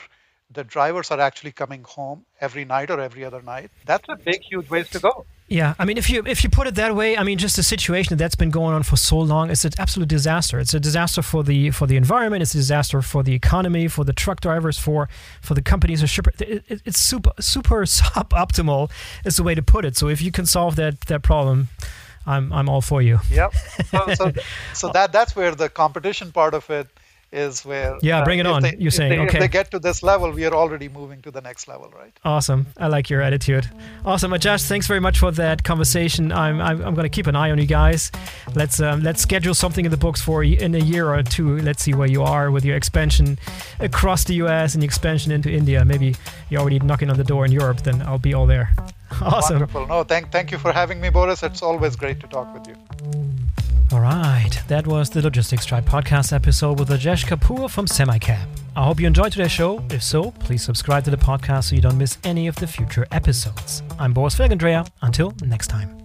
The drivers are actually coming home every night or every other night. That's a big, huge ways to go. Yeah, I mean, if you if you put it that way, I mean, just the situation that's been going on for so long, it's an absolute disaster. It's a disaster for the for the environment. It's a disaster for the economy, for the truck drivers, for for the companies or shipper. It, it, it's super super suboptimal, is the way to put it. So if you can solve that that problem, I'm I'm all for you. Yep. So, so, so that that's where the competition part of it is where yeah bring it uh, on. they, you're saying they, okay. if they get to this level we are already moving to the next level right? Awesome. I like your attitude. Awesome Ajesh thanks very much for that conversation. I'm i'm, I'm going to keep an eye on you guys. Let's um, let's schedule something in the books for you in a year or two. Let's see where you are with your expansion across the us and the expansion into india. Maybe you're already knocking on the door in europe then i'll be all there awesome wonderful no thank thank you for having me boris it's always great to talk with you all right, that was the Logistics Tribe podcast episode with Ajesh Kapoor from SemiCab. I hope you enjoyed today's show. If so, please subscribe to the podcast so you don't miss any of the future episodes. I'm Boris Felgendreher. Until next time.